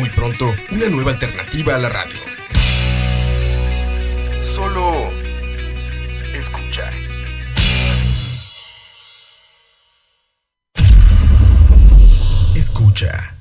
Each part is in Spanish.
muy pronto una nueva alternativa a la radio. Solo escucha. Escucha.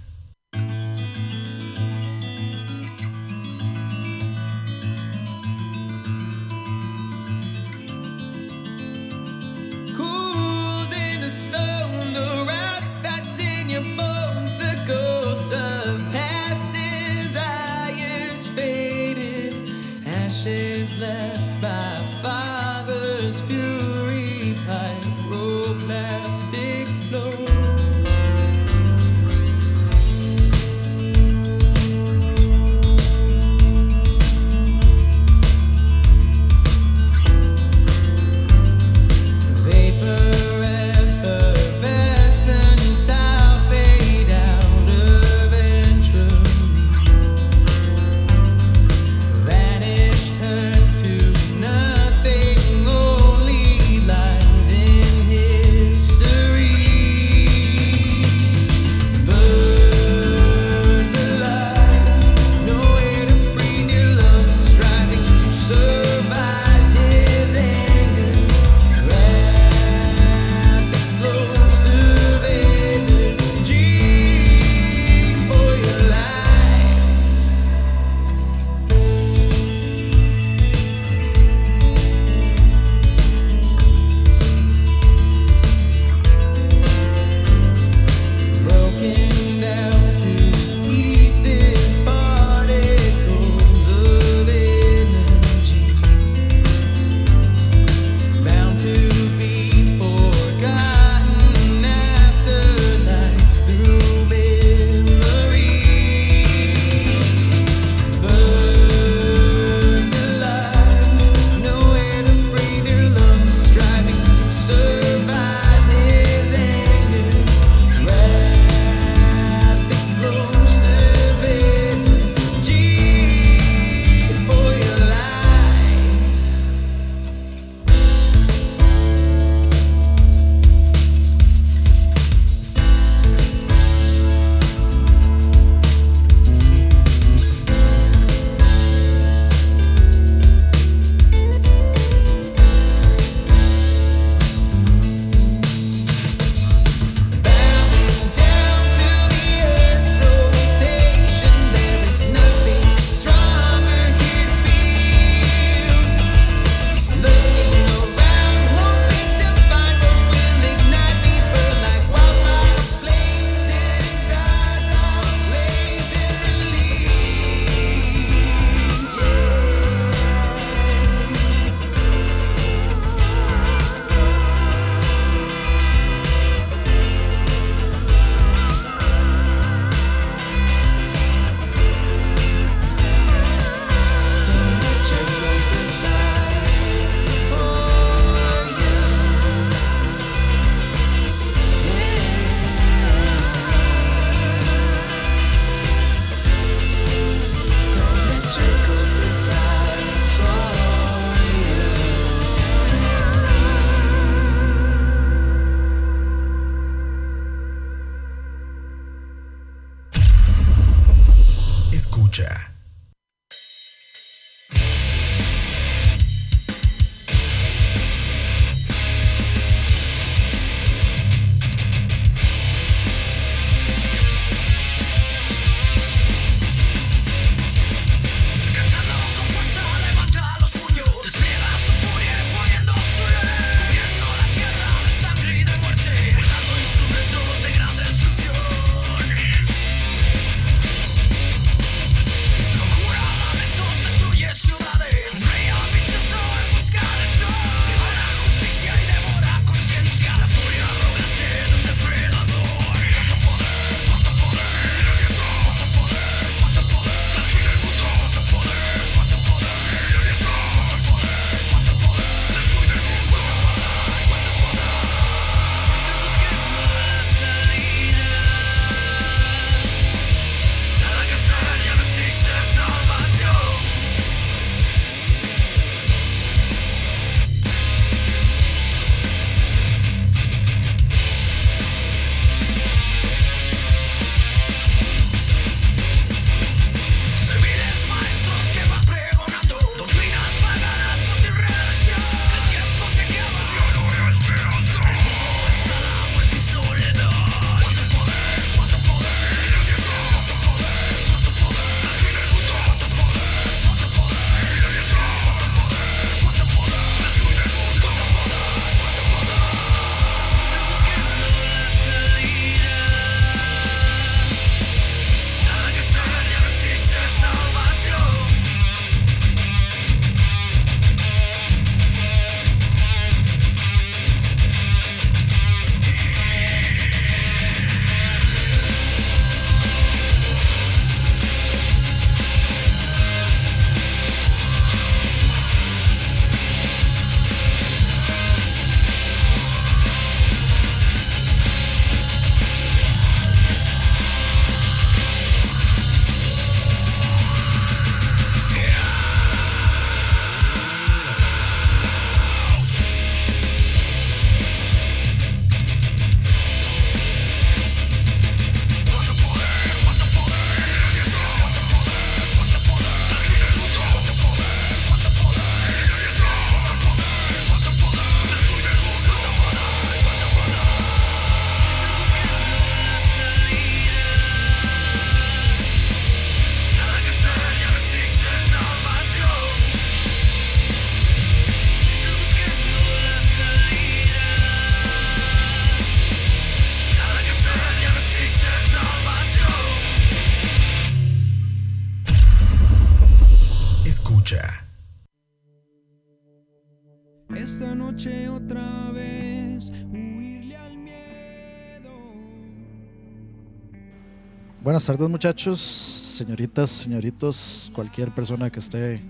Buenas tardes muchachos, señoritas, señoritos, cualquier persona que esté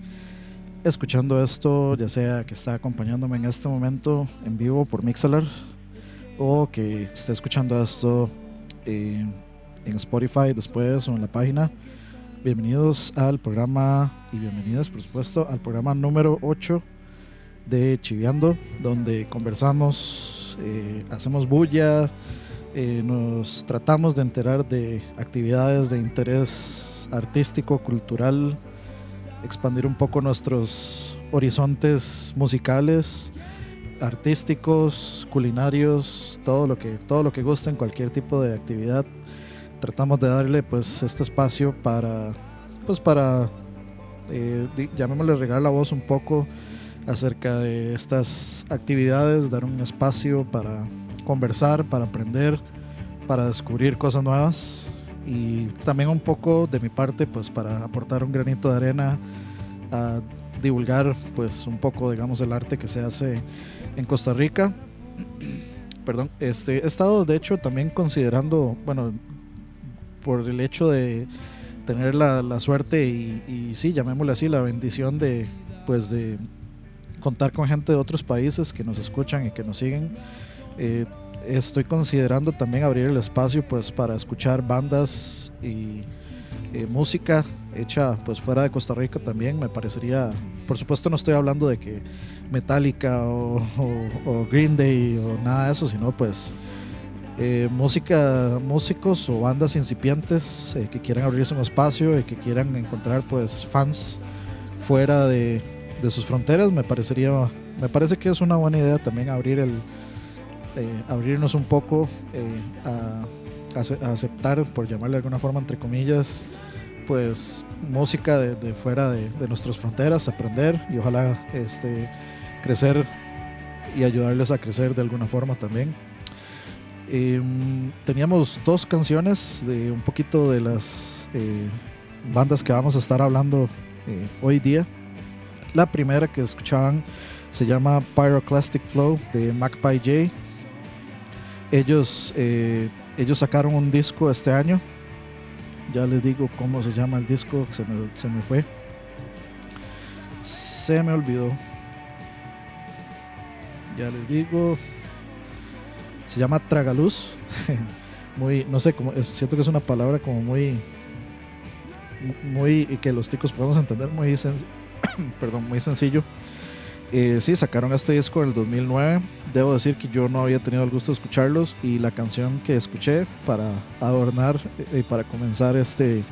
escuchando esto, ya sea que está acompañándome en este momento en vivo por Mixalar o que esté escuchando esto eh, en Spotify después o en la página. Bienvenidos al programa y bienvenidas por supuesto al programa número 8 de Chiviando, donde conversamos, eh, hacemos bulla, eh, nos tratamos de enterar de actividades de interés artístico, cultural, expandir un poco nuestros horizontes musicales, artísticos, culinarios, todo lo que todo lo que gusten, cualquier tipo de actividad. Tratamos de darle pues este espacio para pues para eh, llamémosle regar la voz un poco acerca de estas actividades, dar un espacio para conversar, para aprender, para descubrir cosas nuevas y también un poco de mi parte pues para aportar un granito de arena a divulgar pues un poco digamos el arte que se hace en Costa Rica. Perdón, este he estado de hecho también considerando, bueno, por el hecho de tener la, la suerte y, y sí, llamémosle así, la bendición de pues de contar con gente de otros países que nos escuchan y que nos siguen. Eh, estoy considerando también abrir el espacio pues para escuchar bandas y eh, música hecha pues fuera de Costa Rica también. Me parecería por supuesto no estoy hablando de que Metallica o, Green Day o nada de eso sino pues eh, música músicos o bandas incipientes eh, que quieran abrirse un espacio y que quieran encontrar pues fans fuera de, de sus fronteras. Me parecería me parece que es una buena idea también abrir el eh, abrirnos un poco eh, a, a ace- a aceptar, por llamarle de alguna forma, entre comillas, pues música de, fuera de, nuestras fronteras, aprender y ojalá este, crecer y ayudarles a crecer de alguna forma también. Em, teníamos dos canciones de un poquito de las eh, bandas que vamos a estar hablando hoy día. La primera que escuchaban se llama Pyroclastic Flow de Magpie J. Ellos, eh, ellos sacaron un disco este año. Ya les digo cómo se llama el disco, se me, se me fue. Se me olvidó. Ya les digo. Se llama Tragaluz. muy, no sé, como, siento que es una palabra como muy. Muy. que los ticos podemos entender, muy, senc- perdón, muy sencillo. Eh, sí, sacaron este disco en el 2009. Debo decir que yo no había tenido el gusto de escucharlos y la canción que escuché para adornar y para comenzar este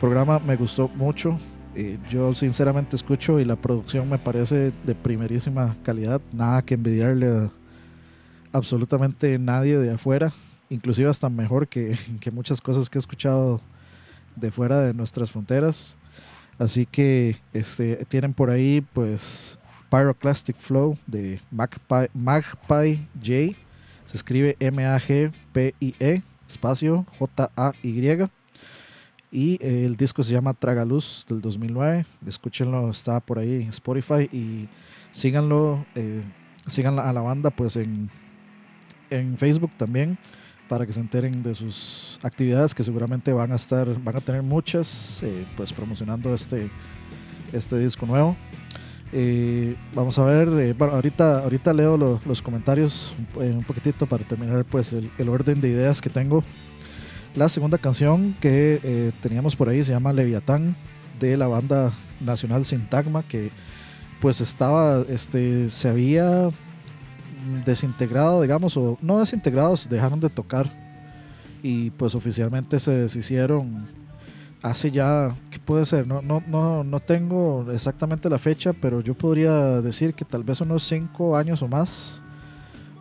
programa me gustó mucho. Eh, yo sinceramente escucho y la producción me parece de primerísima calidad. Nada que envidiarle a absolutamente nadie de afuera. Inclusive hasta mejor que, que muchas cosas que he escuchado de fuera de nuestras fronteras. Así que este, tienen por ahí pues Pyroclastic Flow de Magpie, Magpie J. Se escribe M-A-G-P-I-E, espacio J-A-Y. Y eh, el disco se llama Tragaluz del 2009. Escúchenlo, está por ahí en Spotify. Y síganlo, eh, a la banda pues en, en Facebook también para que se enteren de sus actividades que seguramente van a estar, van a tener muchas, eh, pues promocionando este, este disco nuevo. Eh, vamos a ver, eh, bueno, ahorita, ahorita leo lo- los comentarios eh, un poquitito para terminar pues el, el orden de ideas que tengo. La segunda canción que eh, teníamos por ahí se llama Leviatán de la banda nacional Sintagma que pues estaba, este, se había desintegrado, digamos, o no desintegrados, dejaron de tocar y pues oficialmente se deshicieron hace ya, ¿qué puede ser? No, no, no, no tengo exactamente la fecha, pero yo podría decir que tal vez unos 5 años o más,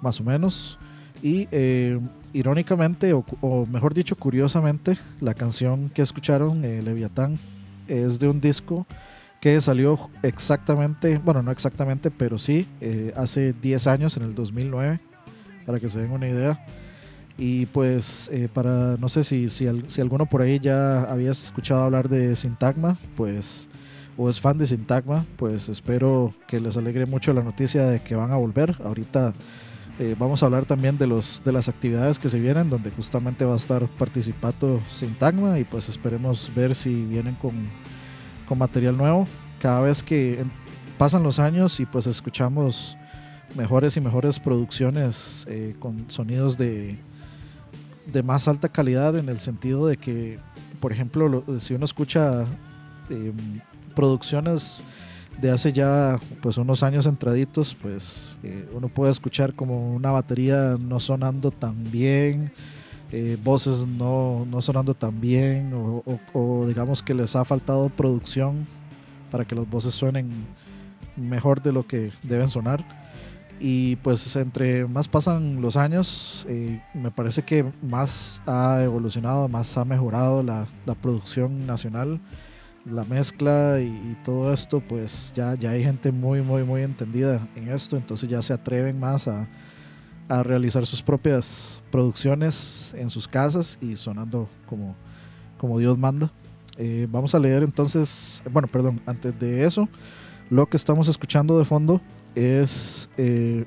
más o menos. Y eh, irónicamente, o, mejor dicho, curiosamente, la canción que escucharon, eh, Leviatán, es de un disco que salió exactamente, bueno, no exactamente, pero sí, eh, hace 10 años, en el 2009, para que se den una idea. Y pues, eh, para, no sé si, si, al- si alguno por ahí ya había escuchado hablar de Sintagma, pues o es fan de Sintagma, pues espero que les alegre mucho la noticia de que van a volver. Ahorita eh, vamos a hablar también de, los, de las actividades que se vienen, donde justamente va a estar participando Sintagma y pues esperemos ver si vienen con, con material nuevo. Cada vez que pasan los años y pues escuchamos mejores y mejores producciones eh, con sonidos de, de más alta calidad en el sentido de que, por ejemplo, lo- si uno escucha eh, producciones de hace ya pues unos años entraditos, pues eh, uno puede escuchar como una batería no sonando tan bien, eh, voces no, no sonando tan bien, o, o- o digamos que les ha faltado producción para que las voces suenen mejor de lo que deben sonar. Y pues entre más pasan los años, eh, me parece que más ha evolucionado, más ha mejorado la, la producción nacional, la mezcla y, y todo esto, pues ya, ya hay gente muy, muy, muy entendida en esto, entonces ya se atreven más a, a realizar sus propias producciones en sus casas y sonando como, como Dios manda. Eh, vamos a leer entonces, bueno, perdón, antes de eso, lo que estamos escuchando de fondo es eh,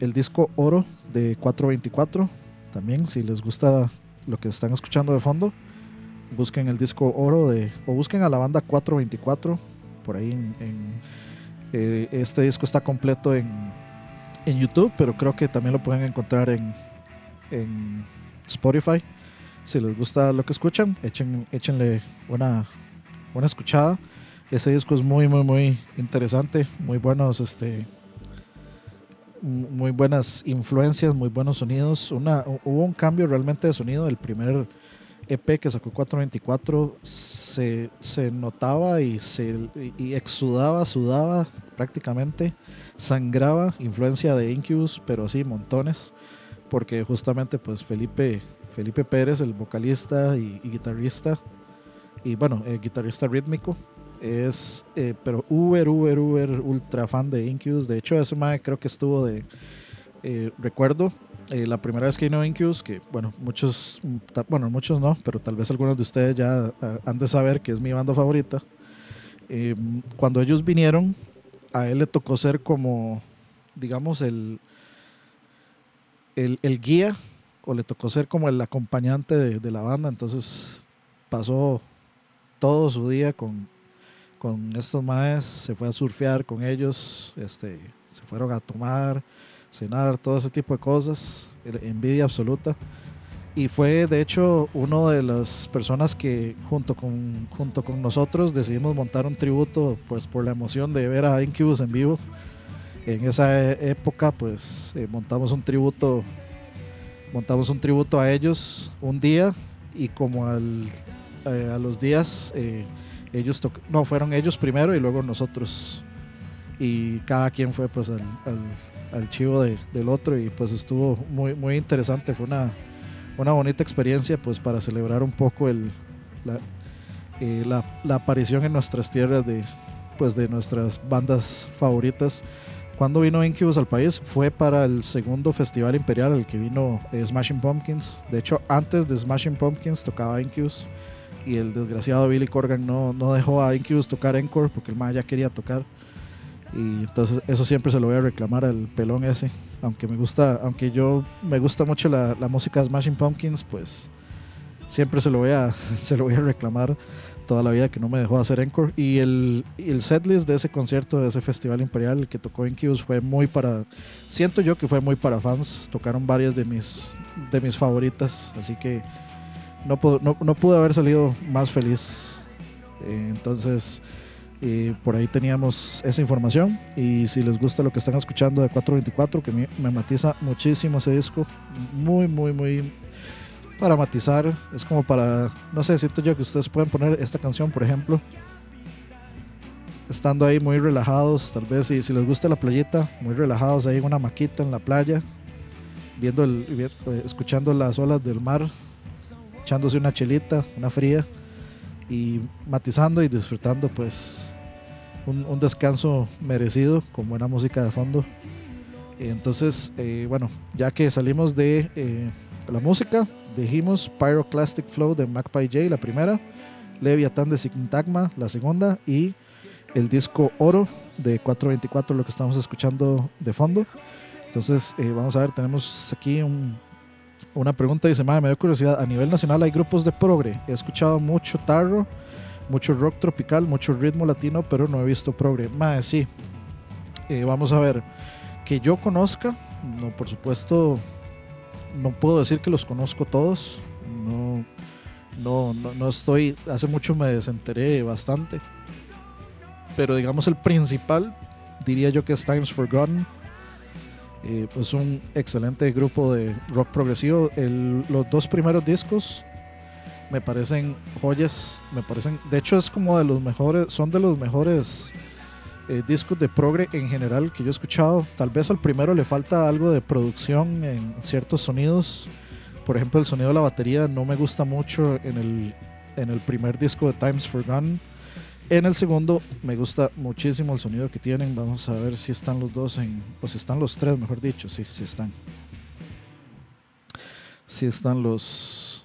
el disco Oro de 424. También, si les gusta lo que están escuchando de fondo, busquen el disco Oro de, o busquen a la banda 424 por ahí. En, eh, este disco está completo en, en YouTube, pero creo que también lo pueden encontrar en, en Spotify. Si les gusta lo que escuchan, échenle una, una escuchada. Ese disco es muy, muy, muy interesante. Muy buenos, este, muy buenas influencias, muy buenos sonidos. Una, hu- hubo un cambio realmente de sonido. El primer EP que sacó 424 se, se notaba y, se, y- exudaba, sudaba prácticamente, sangraba, influencia de Incubus, pero así montones, porque justamente pues Felipe, Felipe Pérez, el vocalista y, y guitarrista, y bueno, eh, guitarrista rítmico, es, eh, pero uber, uber, uber, ultra fan de Incubus. De hecho, ese mae creo que estuvo de, eh, recuerdo, eh, la primera vez que vino Incubus, que bueno, muchos, mm, bueno, muchos no, pero tal vez algunos de ustedes ya han de saber que es mi banda favorita. Eh, cuando ellos vinieron, a él le tocó ser como, digamos, el, el, el guía, o le tocó ser como el acompañante de, de la banda, entonces pasó todo su día con, con estos maes, se fue a surfear con ellos, este, se fueron a tomar, cenar, todo ese tipo de cosas, envidia absoluta. Y fue de hecho una de las personas que junto con, junto con nosotros decidimos montar un tributo pues por la emoción de ver a Incubus en vivo. En esa época pues eh, montamos un tributo montamos un tributo a ellos un día y como al, eh, a los días eh, ellos no fueron ellos primero y luego nosotros. Y cada quien fue pues al, al, chivo de- del otro y pues estuvo muy muy interesante. Fue una una bonita experiencia pues para celebrar un poco el la, eh, la, la aparición en nuestras tierras de pues de nuestras bandas favoritas. Cuando vino Incubus al país fue para el segundo festival imperial al que vino eh, Smashing Pumpkins. De hecho antes de Smashing Pumpkins tocaba Incubus y el desgraciado Billy Corgan no, no dejó a Incubus tocar Encore porque el más ya quería tocar. Y entonces eso siempre se lo voy a reclamar al pelón ese. Aunque me gusta aunque yo me gusta mucho la, la música de Smashing Pumpkins pues siempre se lo voy a se lo voy a reclamar toda la vida que no me dejó hacer encore. Y el, y el setlist de ese concierto de ese festival imperial que tocó Incubus fue muy para siento yo que fue muy para fans. Tocaron varias de mis de mis favoritas así que no, no, no pude haber salido más feliz. Eh, entonces eh, por ahí teníamos esa información y si les gusta lo que están escuchando de 424 que me, matiza muchísimo ese disco muy muy muy para matizar es como para no sé siento yo que ustedes pueden poner esta canción por ejemplo estando ahí muy relajados tal vez si, si les gusta la playita muy relajados ahí en una maquita en la playa viendo el eh, escuchando las olas del mar echándose una chelita una fría y matizando y disfrutando pues un, descanso merecido con buena música de fondo. Entonces, eh, bueno, ya que salimos de eh, la música, dijimos Pyroclastic Flow de Magpie J, la primera, Leviathan de Syntagma, la segunda, y el disco Oro de 424, lo que estamos escuchando de fondo. Entonces, eh, vamos a ver, tenemos aquí un- una pregunta. Dice, madre, me dio curiosidad. A nivel nacional hay grupos de progre. He escuchado mucho tarro, mucho rock tropical, mucho ritmo latino, pero no he visto progre. Madre, sí. Eh, vamos a ver. Que yo conozca, no, por supuesto, no puedo decir que los conozco todos. No, no, no, no estoy. Hace mucho me desenteré bastante. Pero digamos el principal, diría yo que es Times Forgotten. Eh, pues un excelente grupo de rock progresivo. Los dos primeros discos me parecen joyas. Me parecen, de hecho, es como de los mejores, son de los mejores eh, discos de progre en general que yo he escuchado. Tal vez al primero le falta algo de producción en ciertos sonidos. Por ejemplo, el sonido de la batería no me gusta mucho en el, en el primer disco de Times Forgotten. En el segundo me gusta muchísimo el sonido que tienen. Vamos a ver si están los dos en. O si están los tres, mejor dicho. Sí, sí están. Sí están los.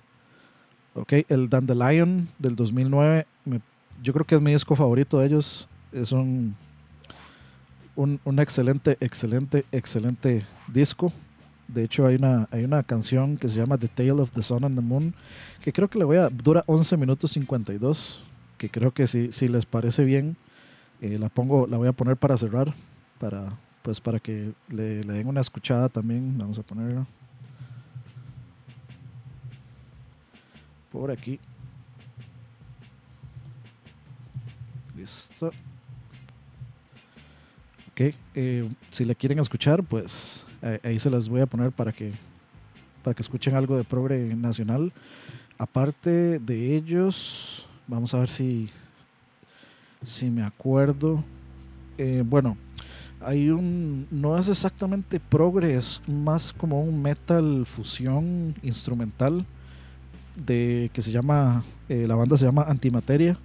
Ok, el Dandelion del 2009. me- yo creo que es mi disco favorito de ellos. Es un. Un, un excelente, excelente, excelente disco. De hecho, hay una, hay una canción que se llama The Tale of the Sun and the Moon. Que creo que le voy a. Dura 11 minutos 52 que creo que si, si les parece bien, eh, la pongo, la voy a poner para cerrar, para pues para que le, le den una escuchada también. Vamos a ponerla por aquí. Listo. Ok, eh, si la quieren escuchar, pues eh, ahí se las voy a poner para que para que escuchen algo de progre nacional. Aparte de ellos, vamos a ver si, si me acuerdo. Eh, bueno, hay un. No es exactamente progre, es más como un metal fusión instrumental de que se llama. eh, la banda se llama Antimateria.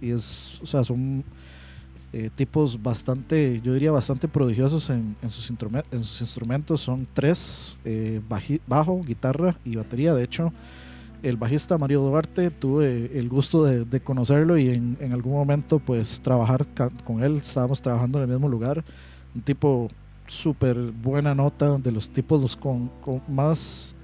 Y es. O sea, son eh, tipos bastante, yo diría bastante prodigiosos en, en sus, instrumen- en sus instrumentos. Son tres: bajo, guitarra y batería. De hecho el bajista Mario Duarte, tuve el gusto de, de conocerlo y en, en algún momento pues trabajar con él, estábamos trabajando en el mismo lugar, un tipo súper buena nota, de los tipos con, con más,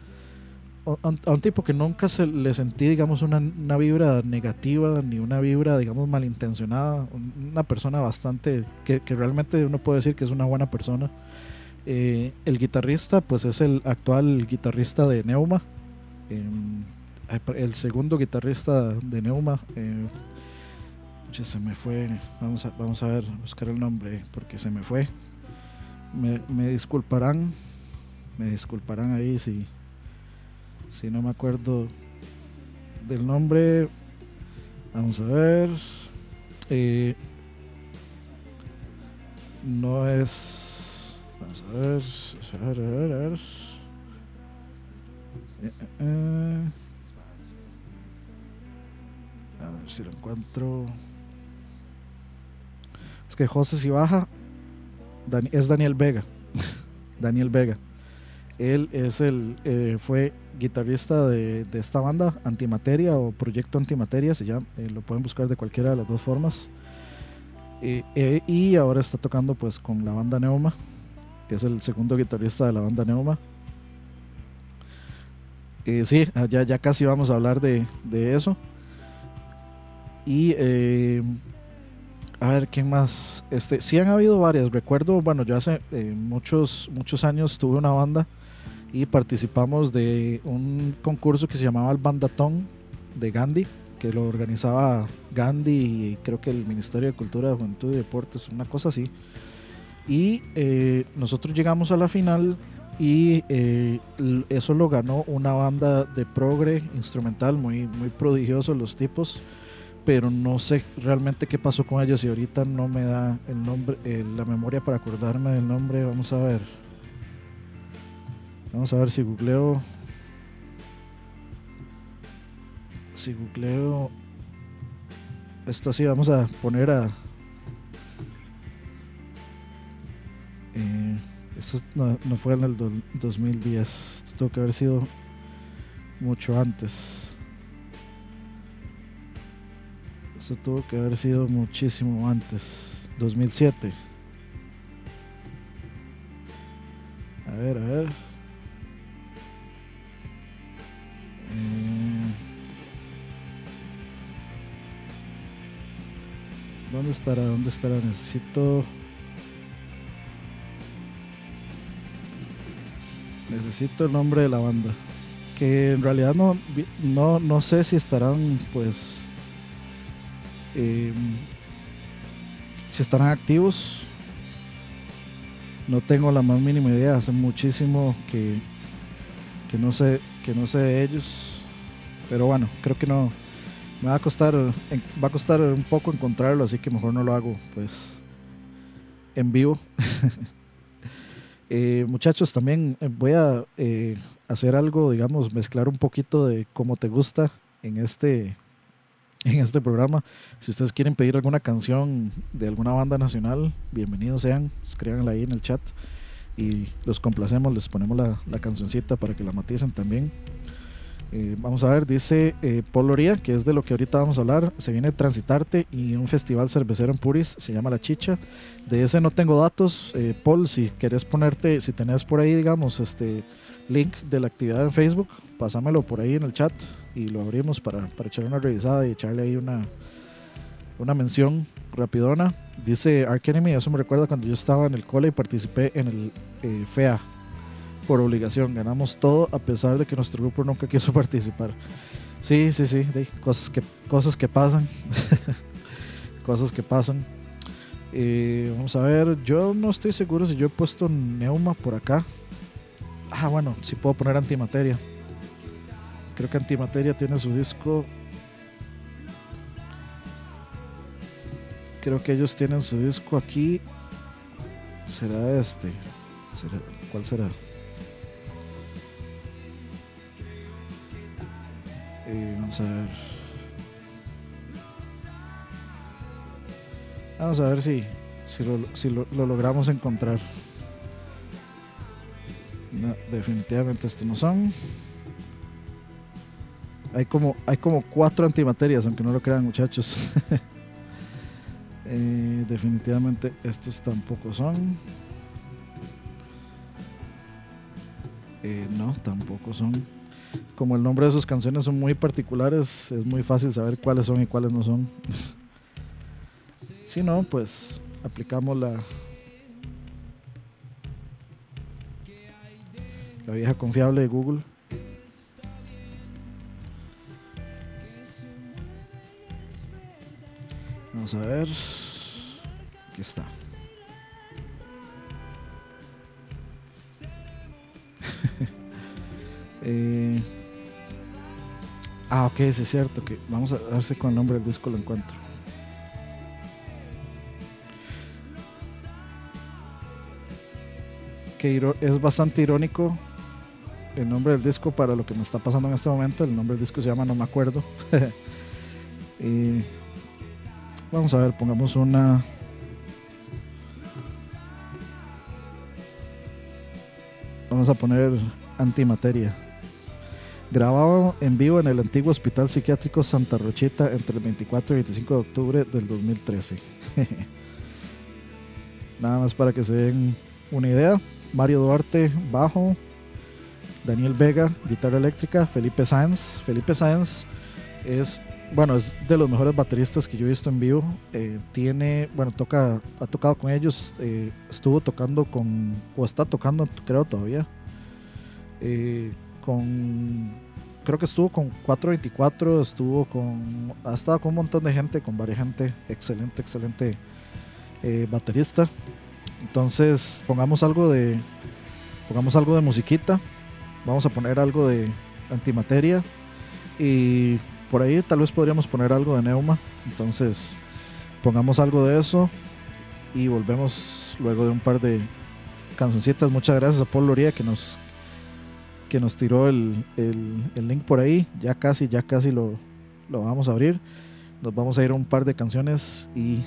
a un, a un tipo que nunca se le sentí digamos una, una vibra negativa ni una vibra digamos malintencionada, un- una persona bastante, que, que realmente uno puede decir que es una buena persona. Eh, el guitarrista pues es el actual guitarrista de Neuma, em, el segundo guitarrista de Neuma. eh, se me fue. Vamos a, vamos a ver, buscar el nombre porque se me fue. Me, me disculparán. Me disculparán ahí si, si no me acuerdo del nombre. Vamos a ver. Eh, no es. Vamos a ver. A ver, a ver, a ver. Eh. A ver si lo encuentro. Es que José si baja es Daniel Vega. Daniel Vega. Él es el eh, fue guitarrista de, de esta banda Antimateria o Proyecto Antimateria se llama. eh, lo pueden buscar de cualquiera de las dos formas. Eh, eh, y ahora está tocando pues con la banda Neuma, que es el segundo guitarrista de la banda Neuma. Sí, ya, ya casi vamos a hablar de, de eso. Y eh, a ver, ¿quién más? Este, sí han habido varias. Recuerdo, bueno, yo hace eh, muchos, muchos años tuve una banda y participamos de un concurso que se llamaba el Bandatón de Gandhi, que lo organizaba Gandhi y creo que el Ministerio de Cultura, Juventud y Deportes, una cosa así. Y eh, nosotros llegamos a la final y eh, eso lo ganó una banda de progre instrumental muy, muy prodigioso los tipos pero no sé realmente qué pasó con ellos y ahorita no me da el nombre eh, la memoria para acordarme del nombre. Vamos a ver. Vamos a ver si googleo. Si googleo esto así vamos a poner a eh, esto no, fue en el do- 2010 esto tuvo que haber sido mucho antes Eso tuvo que haber sido muchísimo antes. 2007. A ver, a ver. Eh, ¿Dónde estará? ¿Dónde estará? Necesito. Necesito el nombre de la banda. Que en realidad no, no, no sé si estarán, pues. Eh, si estarán activos. No tengo la más mínima idea. Hace muchísimo que, que no sé que no sé de ellos. Pero bueno, creo que no. Me va a costar va a costar un poco encontrarlo, así que mejor no lo hago, pues en vivo. Eh, muchachos, también eh, voy a eh, hacer algo, digamos, mezclar un poquito de cómo te gusta en este, en este programa. Si ustedes quieren pedir alguna canción de alguna banda nacional, bienvenidos sean, escríbanla ahí en el chat y los complacemos, les ponemos la, la cancioncita para que la maticen también. Eh, vamos a ver, dice eh, Paul Loría, que es de lo que ahorita vamos a hablar. Se viene Transitarte y un festival cervecero en Puris, se llama La Chicha. De ese no tengo datos. Eh, Paul, si querés ponerte, si tenés por ahí, digamos, este link de la actividad en Facebook, pásamelo por ahí en el chat y lo abrimos para, para echar una revisada y echarle ahí una, una mención rapidona. Dice Ark Enemy, eso me recuerda cuando yo estaba en el cole y participé en el eh, FEA por obligación. Ganamos todo a pesar de que nuestro grupo nunca quiso participar. Sí, sí, sí, cosas, que, cosas que pasan. cosas que pasan. Eh, vamos a ver, yo no estoy seguro si yo he puesto Neuma por acá. Ah, bueno, sí puedo poner Antimateria. Creo que Antimateria tiene su disco. Creo que ellos tienen su disco aquí. ¿Será este? ¿Será- ¿Cuál será? Eh, vamos a ver. Vamos a ver si, si, lo, si lo- lo logramos encontrar. No, definitivamente estos no son. Hay como, hay como cuatro antimaterias, aunque no lo crean muchachos. Eh, definitivamente estos tampoco son. Eh, no, tampoco son. Como el nombre de sus canciones son muy particulares, es muy fácil saber cuáles son y cuáles no son. si no, pues aplicamos la, la vieja confiable de Google. Vamos a ver. Aquí está. Eh, ah, ok, sí es cierto. que Vamos a si con el nombre del disco lo encuentro. Que es bastante irónico el nombre del disco para lo que me está pasando en este momento. El nombre del disco se llama No me acuerdo. y vamos a ver, pongamos una. Vamos a poner antimateria. Grabado en vivo en el antiguo Hospital Psiquiátrico Santa Rochita entre el 24 y 25 de octubre del 2013. Nada más para que se den una idea. Mario Duarte, bajo. Daniel Vega, guitarra eléctrica. Felipe Sáenz. Felipe Sáenz es, bueno, es de los mejores bateristas que yo he visto en vivo. Eh, tiene, bueno, toca, ha tocado con ellos. eh, estuvo tocando con, o está tocando, creo todavía. eh, con, creo que estuvo con 424, estuvo con, ha estado con un montón de gente, con varias gente. Excelente, excelente baterista. Entonces, pongamos algo de, pongamos algo de musiquita. Vamos a poner algo de antimateria. Y por ahí tal vez podríamos poner algo de Neuma. Entonces, pongamos algo de eso. Y volvemos luego de un par de cancioncitas. Muchas gracias a Paul Loría que nos, que nos tiró el, el- el link por ahí. Ya casi, ya casi lo, lo vamos a abrir. Nos vamos a ir a un par de canciones y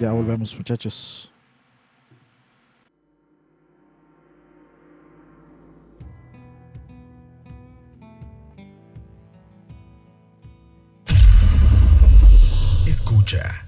ya volvemos, muchachos. escucha.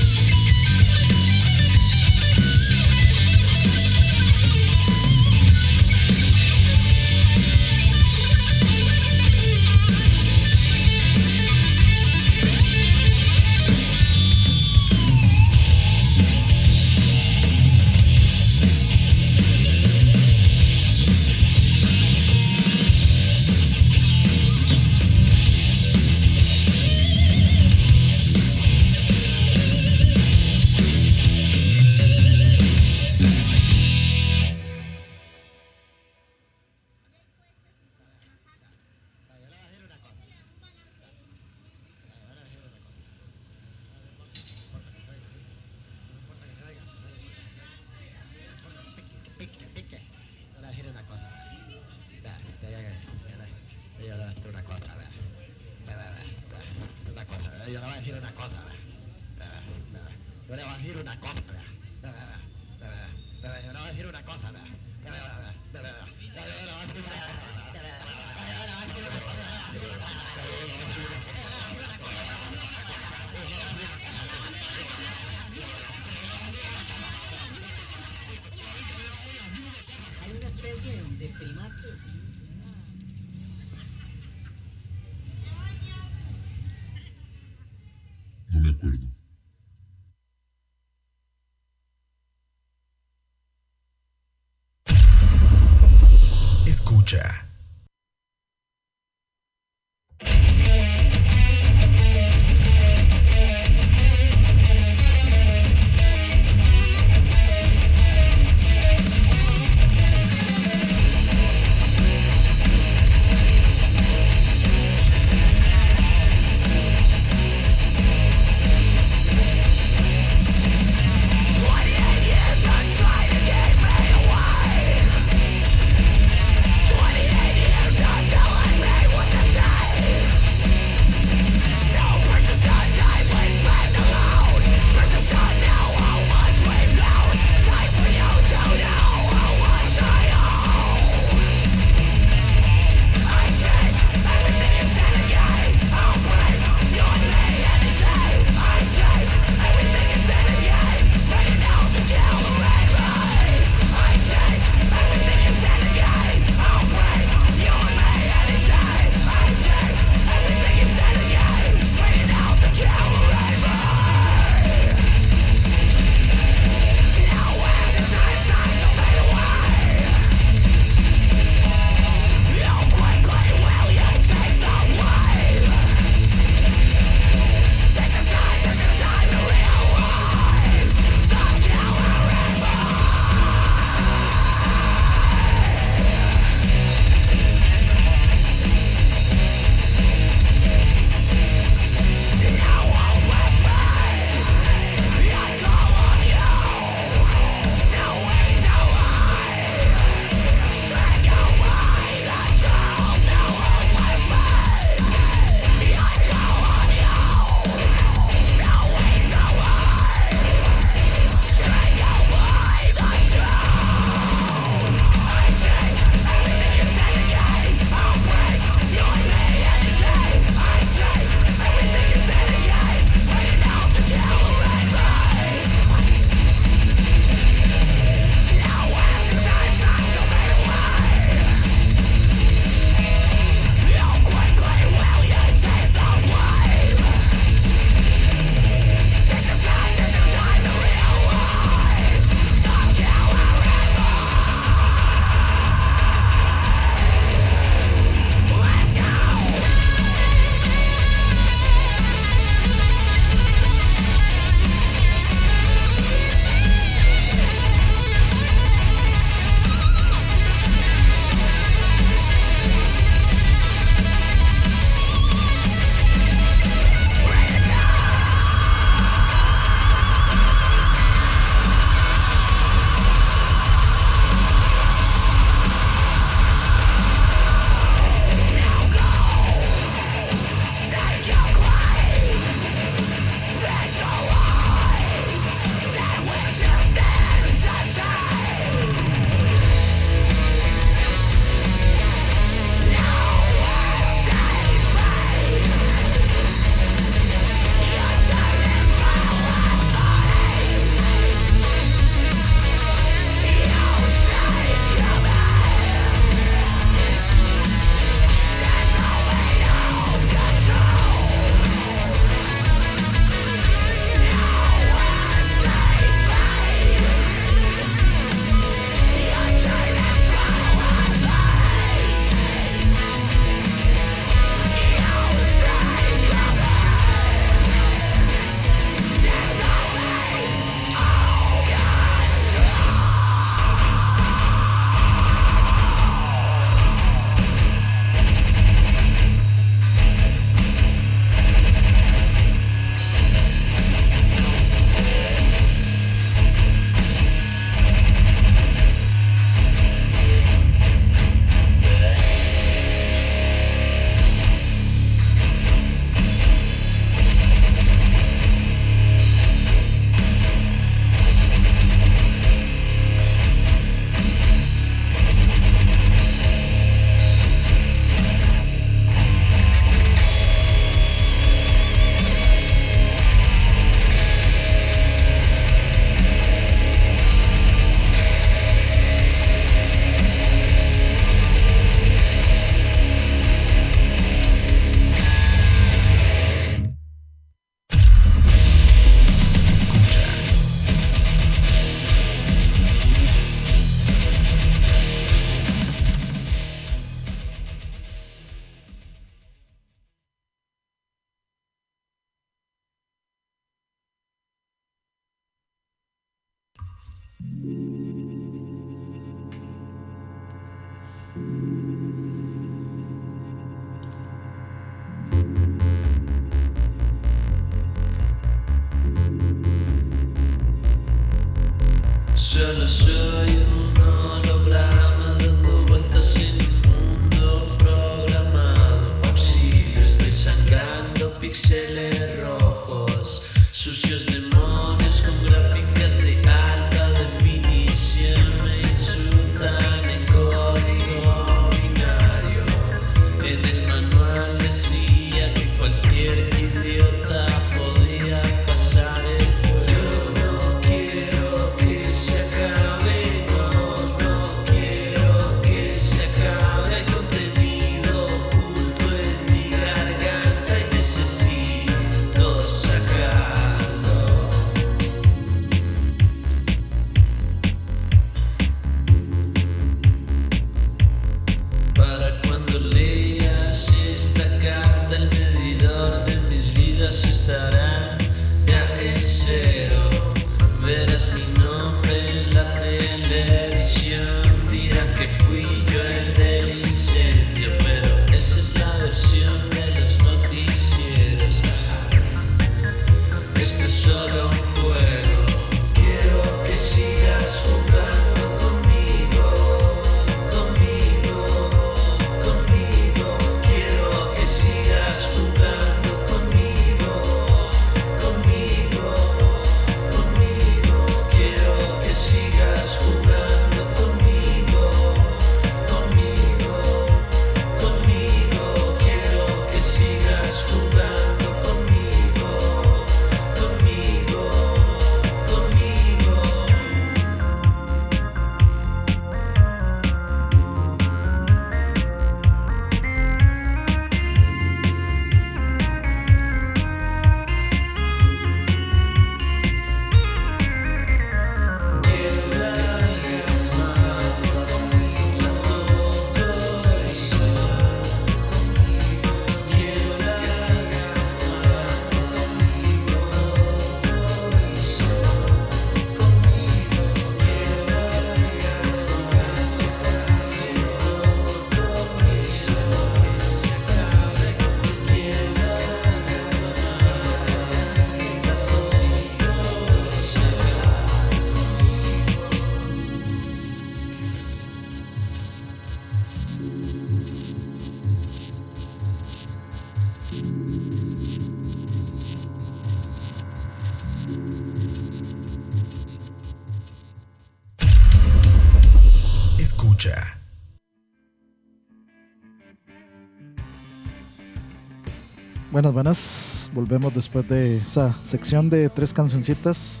Buenas. Volvemos después de esa sección de tres cancioncitas.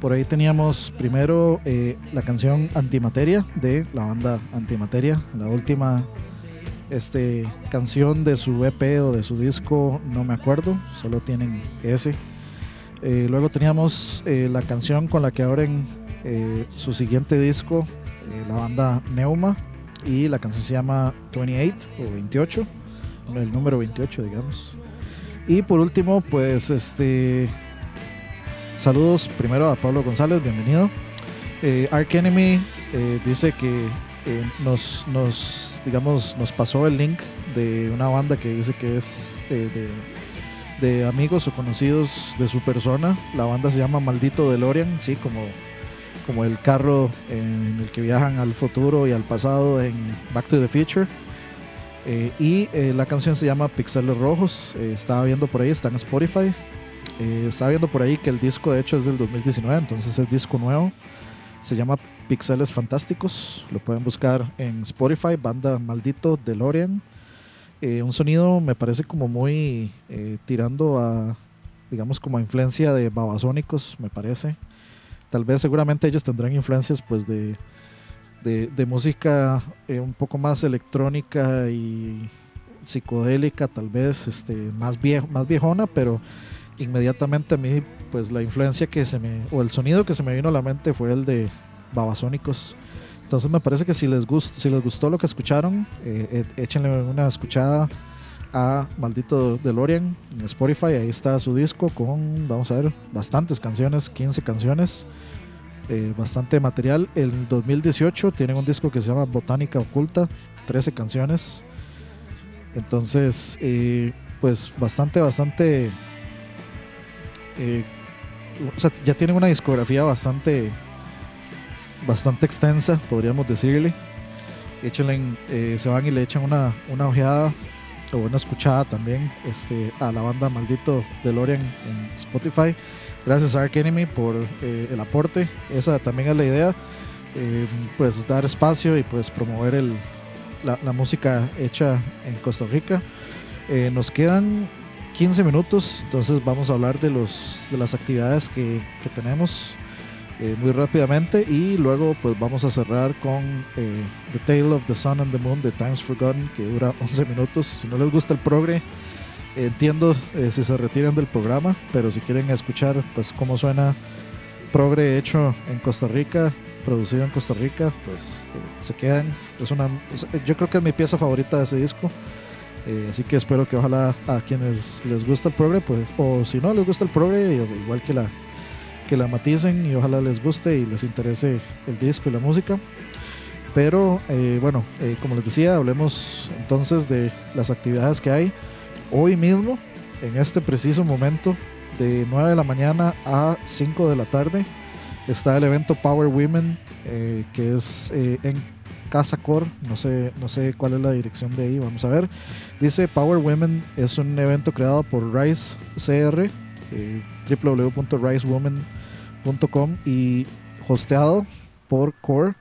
Por ahí teníamos primero eh, la canción Antimateria de la banda Antimateria, la última este, canción de su EP o de su disco, no me acuerdo, solo tienen ese. Eh, luego teníamos eh, la canción con la que abren su siguiente disco, la banda Neuma, y la canción se llama 28 o 28, el número 28, digamos. Y por último, pues este. Saludos primero a Pablo González, bienvenido. Eh, Ark Enemy eh, dice que eh, nos, nos, digamos, nos pasó el link de una banda que dice que es eh, de, de amigos o conocidos de su persona. La banda se llama Maldito DeLorean, sí, como, como el carro en el que viajan al futuro y al pasado en Back to the Future. Eh, y eh, la canción se llama Pixeles Rojos. Eh, estaba viendo por ahí, está en Spotify. Estaba viendo por ahí que el disco de hecho es del 2019, entonces es disco nuevo. Se llama Pixeles Fantásticos. Lo pueden buscar en Spotify, banda Maldito DeLorean. Un sonido me parece como muy tirando a, digamos, como a influencia de babasónicos, me parece. Tal vez seguramente ellos tendrán influencias pues de, de, música eh, un poco más electrónica y psicodélica, tal vez este, más, viejo, más viejona, pero inmediatamente a mí pues la influencia que se me, o el sonido que se me vino a la mente fue el de babasónicos. Entonces me parece que si les, gust, si les gustó lo que escucharon, eh, eh, échenle una escuchada a Maldito DeLorean en Spotify. Ahí está su disco con, vamos a ver, bastantes canciones, 15 canciones eh, bastante material. En 2018 tienen un disco que se llama Botánica Oculta, 13 canciones. Entonces, eh, pues bastante, bastante... eh, o sea, ya tienen una discografía bastante bastante extensa, podríamos decirle. Échenle, se van y le echan una, una ojeada o una escuchada también este, a la banda Maldito DeLorean en Spotify. Gracias a Ark Enemy por eh, el aporte. Esa también es la idea. eh, pues dar espacio y pues promover el, la, la música hecha en Costa Rica. Eh, nos quedan 15 minutos, entonces vamos a hablar de, los, de las actividades que, que tenemos eh, muy rápidamente y luego pues vamos a cerrar con eh, The Tale of the Sun and the Moon de Times Forgotten que dura 11 minutos. Si no les gusta el progre, entiendo eh, si se retiran del programa, pero si quieren escuchar pues cómo suena progre hecho en Costa Rica, producido en Costa Rica, pues eh, se quedan. Es una, es- yo creo que es mi pieza favorita de ese disco. Eh, así que espero que ojalá a quienes les gusta el progre, pues, o si no les gusta el progre, igual que la, que la maticen y ojalá les guste y les interese el disco y la música. Pero eh, bueno, eh, como les decía, hablemos entonces de las actividades que hay hoy mismo, en este preciso momento, de 9 de la mañana a 5 de la tarde. Está el evento Power Women, eh, que es eh, en Casa Core, no sé, no sé cuál es la dirección de ahí, vamos a ver. Dice Power Women es un evento creado por Rise CR, eh, www.risewomen.com y hosteado por Core,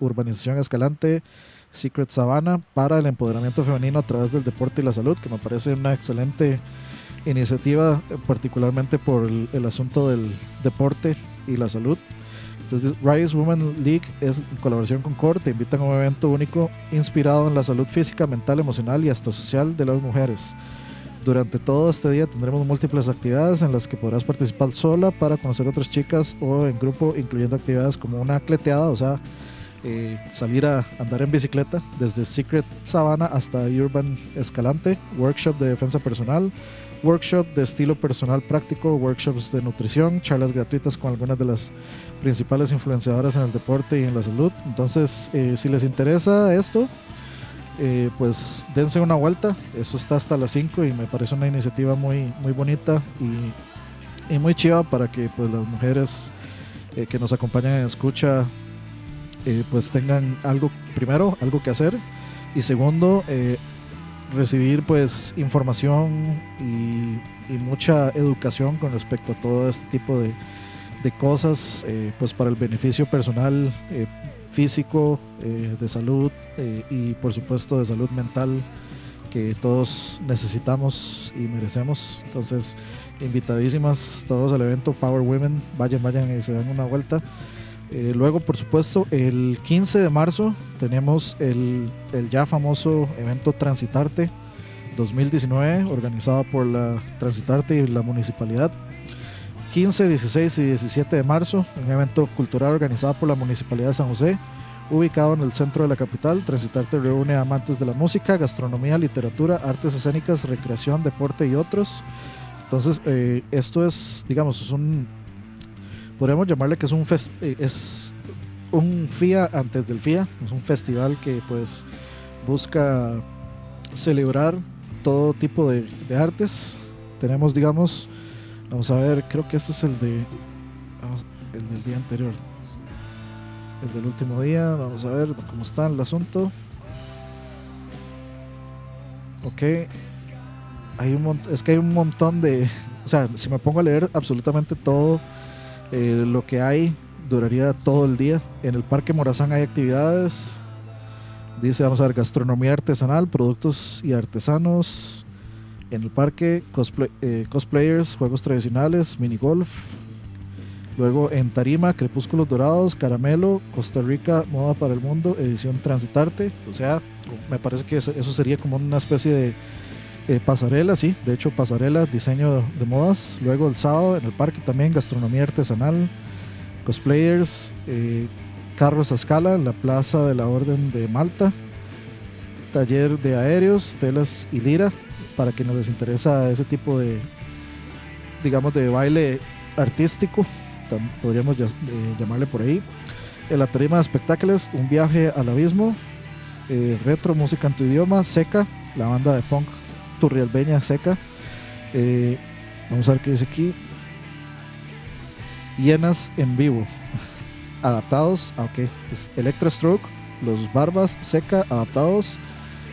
Urbanización Escalante, Secret Savannah para el empoderamiento femenino a través del deporte y la salud, que me parece una excelente iniciativa, eh, particularmente por el, asunto del deporte y la salud. Entonces, Rise Women League es en colaboración con Core, te invitan a un evento único inspirado en la salud física, mental, emocional y hasta social de las mujeres. Durante todo este día tendremos múltiples actividades en las que podrás participar sola para conocer otras chicas o en grupo, incluyendo actividades como una cleteada, o sea, eh, salir a andar en bicicleta desde Secret Savannah hasta Urban Escalante, workshop de defensa personal, workshop de estilo personal práctico, workshops de nutrición, charlas gratuitas con algunas de las principales influenciadoras en el deporte y en la salud. Entonces, eh, si les interesa esto, eh, pues dense una vuelta. Eso está hasta las 5 y me parece una iniciativa muy, muy bonita y, y muy chiva para que pues, las mujeres que nos acompañan en escucha eh, pues tengan algo, primero, algo que hacer y segundo, eh, recibir pues información y, mucha educación con respecto a todo este tipo de, cosas eh, pues para el beneficio personal físico de salud y por supuesto de salud mental que todos necesitamos y merecemos. Entonces invitadísimas todos al evento Power Women. Vayan vayan y se den una vuelta eh, luego, por supuesto, el 15 de marzo tenemos el, el ya famoso evento Transitarte 2019, organizado por la Transitarte y la municipalidad. 15, 16 y 17 de marzo, un evento cultural organizado por la Municipalidad de San José, ubicado en el centro de la capital. Transitarte reúne amantes de la música, gastronomía, literatura, artes escénicas, recreación, deporte y otros. Entonces, eh, esto es, digamos, es un, podríamos llamarle que es un fest- eh, es un FIA antes del FIA, es un festival que pues busca celebrar todo tipo de, artes. Tenemos, digamos, vamos a ver, creo que este es el de el del día anterior. El del último día, vamos a ver cómo está el asunto. Ok. Hay un es que hay un montón de, o sea, si me pongo a leer absolutamente todo eh, lo que hay duraría todo el día. En el Parque Morazán hay actividades. Dice, vamos a ver, gastronomía artesanal, productos y artesanos. En el parque, eh, cosplayers, juegos tradicionales, mini golf. Luego en Tarima, Crepúsculos Dorados, Caramelo, Costa Rica, Moda para el Mundo, edición Transitarte. O sea, me parece que eso sería como una especie de eh, pasarela, sí, de hecho pasarela, diseño de modas. Luego el sábado en el parque también gastronomía artesanal, cosplayers, eh, carros a escala la plaza de la Orden de Malta, taller de aéreos, telas y lira, para quienes les interesa ese tipo de, digamos, de baile artístico, podríamos eh, llamarle por ahí. En la tarima de espectáculos, un viaje al abismo, eh, retro, música en tu idioma, seca, la banda de punk turrialbeña seca. Eh, vamos a ver qué dice aquí. Hienas en vivo. adaptados, ah, ok, es Electra Stroke, Los Barbas Seca, adaptados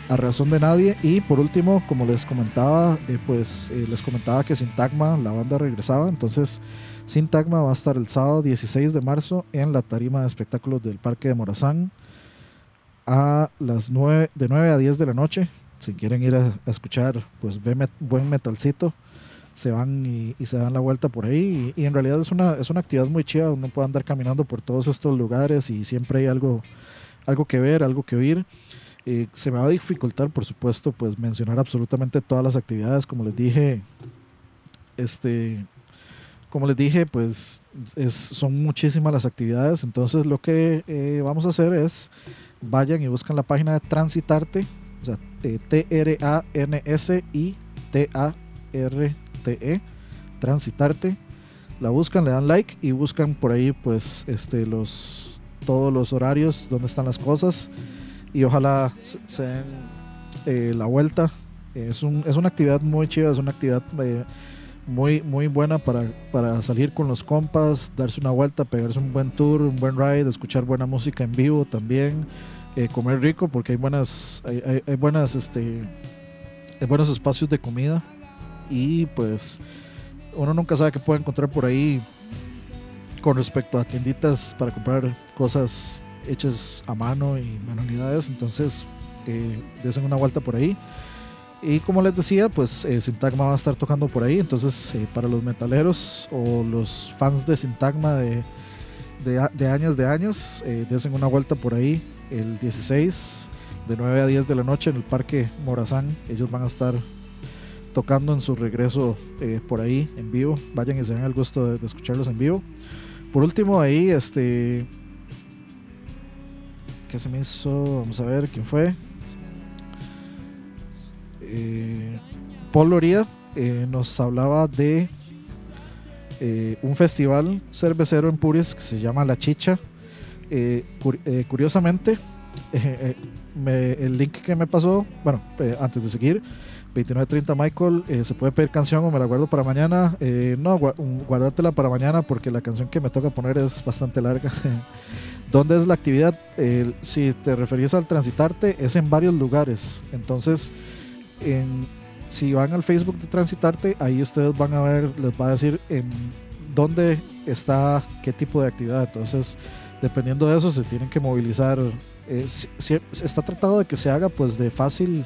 a razón de nadie. Y por último, como les comentaba, eh, pues eh, les comentaba que Sintagma, la banda regresaba. Entonces, Sintagma va a estar el sábado 16 de marzo en la tarima de espectáculos del Parque de Morazán a las 9, de 9 a 10 de la noche. Si quieren ir a, escuchar pues ve buen metalcito, se van y, se dan la vuelta por ahí. Y, en realidad es una, es una actividad muy chida. Uno puede andar caminando por todos estos lugares y siempre hay algo, algo que ver, algo que oír. Eh, se me va a dificultar, por supuesto, pues mencionar absolutamente todas las actividades. Como les dije, este, como les dije, pues es, son muchísimas las actividades. Entonces lo que eh, vamos a hacer es vayan y buscan la página de Transitarte, o sea, T-R-A-N-S-I-T-A-R-T-E, Transitarte. La buscan, le dan like y buscan por ahí, pues, este, los todos los horarios, donde están las cosas y ojalá se, se den eh, la vuelta. Es, un, es una actividad muy chida, es una actividad eh, muy, muy buena para, para salir con los compas, darse una vuelta, pegarse un buen tour, un buen ride, escuchar buena música en vivo también, eh, comer rico porque hay buenas, hay, hay- buenas, este, hay buenos espacios de comida y pues uno nunca sabe qué puede encontrar por ahí con respecto a tienditas para comprar cosas hechas a mano y manualidades. Entonces, eh, desen una vuelta por ahí. Y como les decía, pues eh, Sintagma va a estar tocando por ahí. Entonces, eh, para los metaleros o los fans de Sintagma de, de, años de años, eh, desen una vuelta por ahí el 16 de 9 a 10 de la noche en el Parque Morazán. Ellos van a estar tocando en su regreso eh, por ahí en vivo. Vayan y se den el gusto de, de escucharlos en vivo. Por último, ahí, este. ¿Qué se me hizo? Vamos a ver quién fue. Eh, Paul Loría eh, nos hablaba de eh, un festival cervecero en Puris que se llama La Chicha. Eh, eh, curiosamente, me- el link que me pasó, bueno, antes de seguir, 2930 Michael, se puede pedir canción o me la guardo para mañana. No, guárdatela para mañana porque la canción que me toca poner es bastante larga. ¿Dónde es la actividad? Si te referís al transitarte, es en varios lugares. Entonces, en- si van al Facebook de Transitarte, ahí ustedes van a ver, les va a decir dónde está qué tipo de actividad. Entonces, dependiendo de eso, se tienen que movilizar. Eh, está tratado de que se haga pues de fácil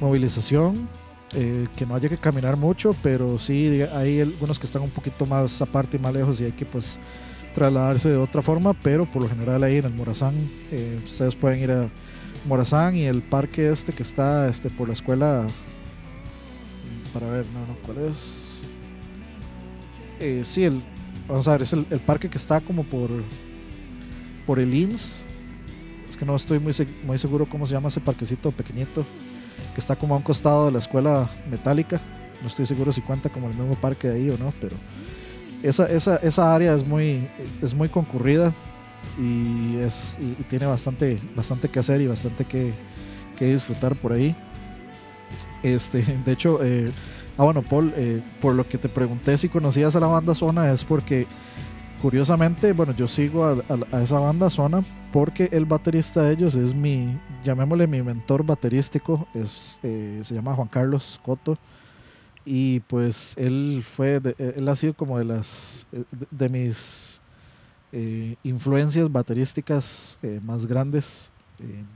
movilización, eh, que no haya que caminar mucho, pero sí hay algunos que están un poquito más aparte y más lejos y hay que pues trasladarse de otra forma, pero por lo general ahí en el Morazán, eh, ustedes pueden ir a Morazán y el parque este que está este, por la escuela, para ver, no, no, ¿cuál es? Eh, sí, el, vamos a ver, es el, parque que está como por, por el INS, es que no estoy muy, muy seguro cómo se llama ese parquecito pequeñito, que está como a un costado de la escuela metálica, no estoy seguro si cuenta como el mismo parque de ahí o no, pero esa, esa, esa área es muy, es muy concurrida y, es, y tiene bastante, bastante que hacer y bastante que, que disfrutar por ahí. Este, de hecho, eh, ah bueno, Paul, eh, por lo que te pregunté si conocías a la banda Zona es porque curiosamente, bueno, yo sigo a, esa banda Zona porque el baterista de ellos es mi, llamémosle mi mentor baterístico, es, eh, se llama Juan Carlos Coto. Y pues él fue, él ha sido como de las, de, mis influencias baterísticas más grandes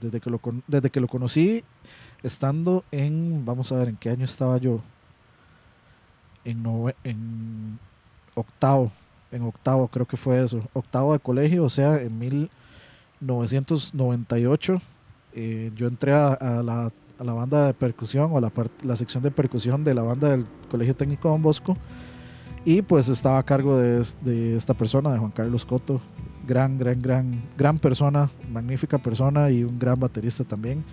desde, que lo, desde que lo conocí estando en, vamos a ver, en qué año estaba yo, en, octavo, en octavo creo que fue eso, octavo de colegio, o sea, en 1998 eh, yo entré a, a la, a la banda de percusión o la, par- la sección de percusión de la banda del Colegio Técnico Don Bosco y pues estaba a cargo de, de esta persona, de Juan Carlos Coto, gran, gran, gran, gran persona, magnífica persona y un gran baterista también.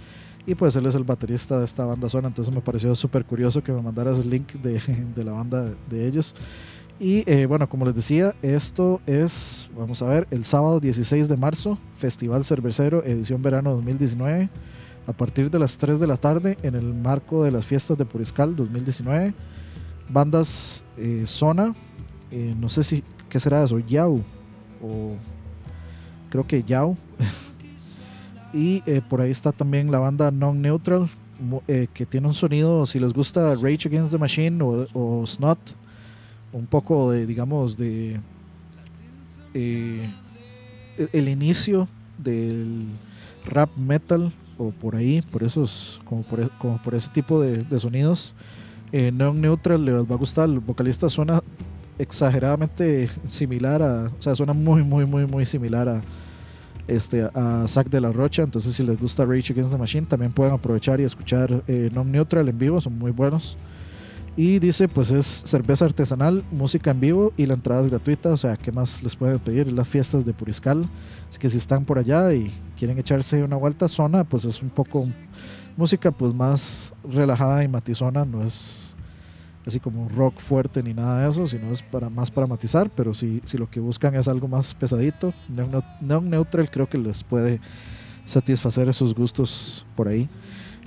Y pues él es el baterista de esta banda zona, entonces me pareció súper curioso que me mandaras el link de, de la banda de, ellos. Y eh, bueno, como les decía, esto es, vamos a ver, el sábado 16 de marzo, Festival Cervecero, edición verano 2019, a partir de las 3 de la tarde, en el marco de las fiestas de Puriscal 2019. Bandas eh, Zona, eh, no sé si, ¿qué será eso? Yau, o creo que Yao. y eh, por ahí está también la banda Non Neutral, eh, que tiene un sonido, si les gusta Rage Against the Machine o, o Snot, un poco de, digamos, de eh, el- el inicio del rap metal o por ahí, por esos, como por, e- como por ese tipo de, de sonidos. Eh, Non Neutral les va a gustar, el vocalista suena exageradamente similar a, o sea, suena muy, muy, muy, muy similar a, este, a Zack de la Rocha. Entonces, si les gusta Rage Against the Machine, también pueden aprovechar y escuchar eh, Non Neutral en vivo, son muy buenos. Y dice, pues es cerveza artesanal, música en vivo y la entrada es gratuita. O sea, ¿qué más les pueden pedir? Las fiestas de Puriscal. Así que si están por allá y quieren echarse una vuelta zona, pues es un poco música pues más relajada y matizona. No es así como rock fuerte ni nada de eso, sino es para más para matizar. Pero si, si lo que buscan es algo más pesadito, Neon Neutral creo que les puede satisfacer esos gustos por ahí.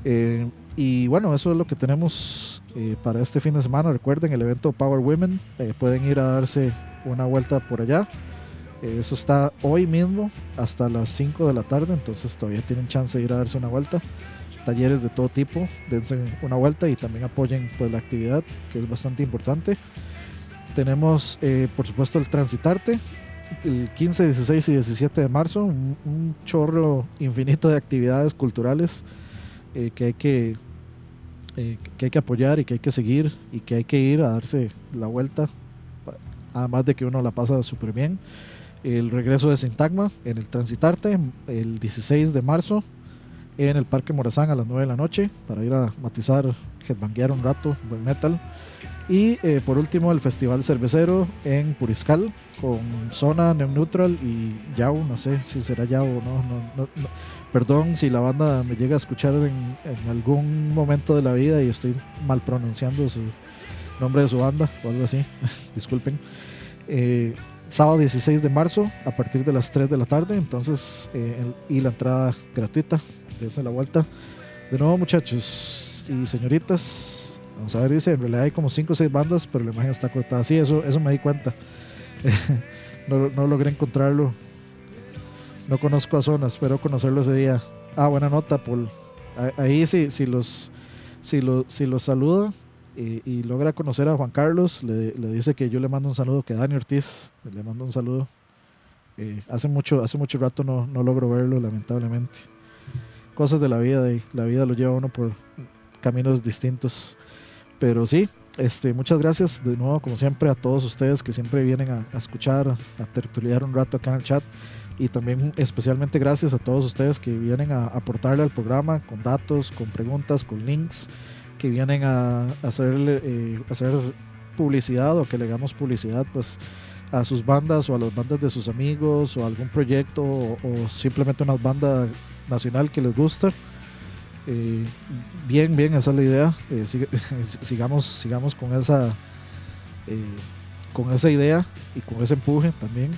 Eh, y bueno, eso es lo que tenemos eh, para este fin de semana. Recuerden el evento Power Women. eh, pueden ir a darse una vuelta por allá. Eh, eso está hoy mismo hasta las 5 de la tarde. Entonces todavía tienen chance de ir a darse una vuelta. Talleres de todo tipo. Dense una vuelta y también apoyen pues, la actividad, que es bastante importante. Tenemos, eh, por supuesto, el Transitarte. El 15, 16 y 17 de marzo. Un, un chorro infinito de actividades culturales eh, que hay que eh, que hay que apoyar y que hay que seguir y que hay que ir a darse la vuelta, además de que uno la pasa súper bien. El regreso de Sintagma en el Transitarte el 16 de marzo en el Parque Morazán a las 9 de la noche para ir a matizar, headbanguear un rato, buen metal. Y eh, por último el Festival Cervecero en Puriscal con Zona Neon Neutral y Yao, no sé si será Yao o no, no, no- no. Perdón si la banda me llega a escuchar en, en algún momento de la vida y estoy mal pronunciando su nombre de su banda o algo así. Disculpen. Eh, sábado 16 de marzo a partir de las 3 de la tarde. Entonces, eh, y la entrada gratuita. Dense la vuelta. De nuevo, muchachos y señoritas. Vamos a ver, dice, en realidad hay como 5 o 6 bandas, pero la imagen está cortada. Sí, eso, eso me di cuenta. no, no logré encontrarlo no conozco a Zona, espero conocerlo ese día. Ah, buena nota, Paul. Ahí sí, si los, si lo, si los saluda y, logra conocer a Juan Carlos, le, le dice que yo le mando un saludo, que Dani Ortiz le mando un saludo. Eh, hace mucho, hace mucho rato no, no logro verlo, lamentablemente. Cosas de la vida, y la vida lo lleva uno por caminos distintos. Pero sí, este, muchas gracias de nuevo, como siempre, a todos ustedes que siempre vienen a, escuchar, a tertuliar un rato acá en el chat. Y también especialmente gracias a todos ustedes que vienen a aportarle al programa con datos, con preguntas, con links, que vienen a hacerle, eh, hacer publicidad o que le hagamos publicidad pues a sus bandas o a las bandas de sus amigos o algún proyecto o, o simplemente una banda nacional que les gusta. Eh, bien, bien, esa es la idea. Eh, sigamos, sigamos con esa, eh, con esa idea y con ese empuje también.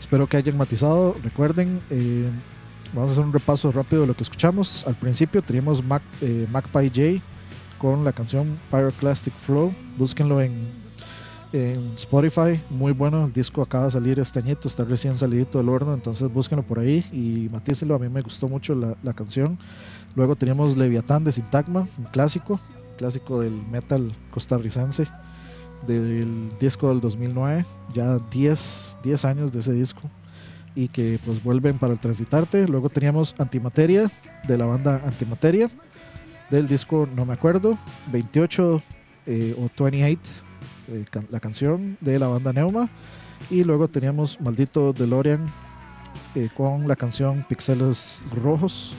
Espero que hayan matizado. Recuerden, vamos a hacer un repaso rápido de lo que escuchamos. Al principio teníamos Mac, Magpie J con la canción Pyroclastic Flow. Búsquenlo en, en Spotify. Muy bueno. El disco acaba de salir este añito, está recién salidito del horno. Entonces búsquenlo por ahí y matícenlo. A mí me gustó mucho la, canción. Luego teníamos Leviatán de Sintagma, un clásico, clásico del metal costarricense del disco del 2009, ya 10, 10 años de ese disco y que pues vuelven para el transitarte. Luego teníamos Antimateria de la banda Antimateria del disco no me acuerdo, 28 eh, o 28 eh, la canción de la banda Neuma y luego teníamos Maldito DeLorean eh, con la canción Pixeles Rojos.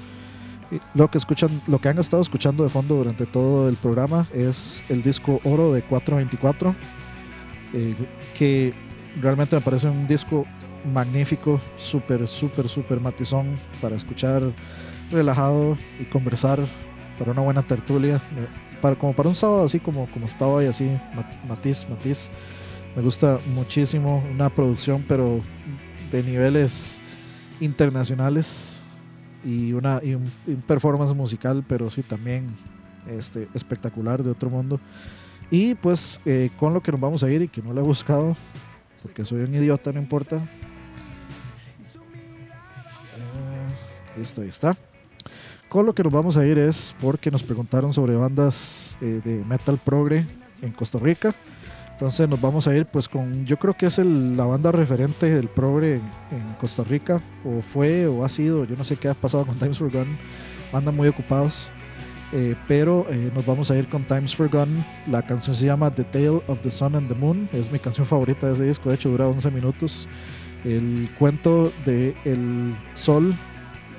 Lo que escuchan, lo que han estado escuchando de fondo durante todo el programa es el disco Oro de 424, eh, que realmente me parece un disco magnífico, súper, súper, súper matizón para escuchar relajado y conversar para una buena tertulia, para, como para un sábado así como, como estaba hoy, así, mat- matiz, matiz. Me gusta muchísimo, una producción pero de niveles internacionales y una y un, y un performance musical, pero sí también este, espectacular de otro mundo. Y pues eh, con lo que nos vamos a ir y que no lo he buscado, porque soy un idiota, no importa. Listo, ahí está. Con lo que nos vamos a ir es porque nos preguntaron sobre bandas eh, de metal progre en Costa Rica. Entonces nos vamos a ir pues con, yo creo que es el- la banda referente del progre en, en Costa Rica, o fue o ha sido, yo no sé qué ha pasado con Times for Gun, andan muy ocupados. Eh, pero eh, nos vamos a ir con Times for Gun. La canción se llama The Tale of the Sun and the Moon. Es mi canción favorita de ese disco. De hecho, dura 11 minutos. El cuento de el sol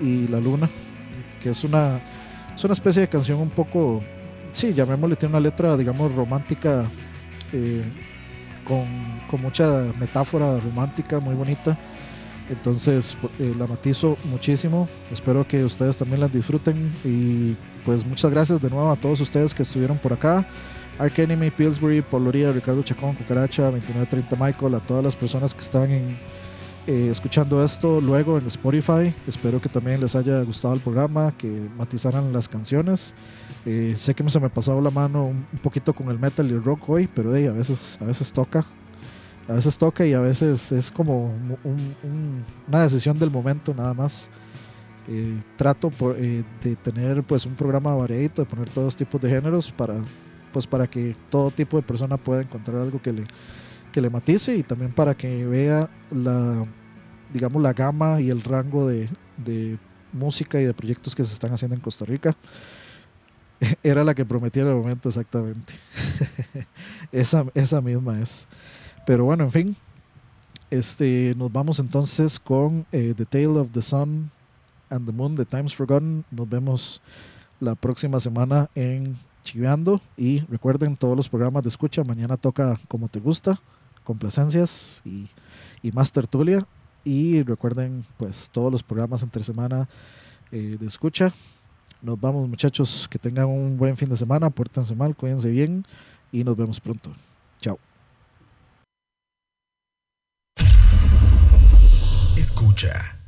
y la luna, que es una, es una especie de canción un poco, sí, llamémosle, tiene una letra, digamos, romántica, eh, con, con mucha metáfora romántica, muy bonita. Entonces eh, la matizo muchísimo. Espero que ustedes también la disfruten. Y pues muchas gracias de nuevo a todos ustedes que estuvieron por acá. Ark Enemy, Pillsbury, Poloría, Ricardo Chacón, Cucaracha, 2930 Michael, a todas las personas que están en, eh, escuchando esto luego en Spotify. Espero que también les haya gustado el programa, que matizaran las canciones. Eh, sé que se me pasó la mano un, poquito con el metal y el rock hoy, pero hey, a veces, a veces toca. A veces toca y a veces es como un- un- un- una decisión del momento nada más. Eh, trato de tener pues un programa variadito, de poner todos tipos de géneros para, pues, para que todo tipo de persona pueda encontrar algo que le, que le matice y también para que vea la, digamos, la gama y el rango de, de música y de proyectos que se están haciendo en Costa Rica. Era la que prometía en el momento exactamente. esa, esa misma es. Pero bueno, en fin. Este, nos vamos entonces con eh, The Tale of the Sun and the Moon, The Times Forgotten. Nos vemos la próxima semana en Chiveando. Y recuerden todos los programas de escucha. Mañana toca como te gusta, complacencias y, y más tertulia. Y recuerden, pues, todos los programas entre semana eh, de escucha. Nos vamos, muchachos. Que tengan un buen fin de semana. Pórtense mal, cuídense bien. Y nos vemos pronto. Chao. Escucha.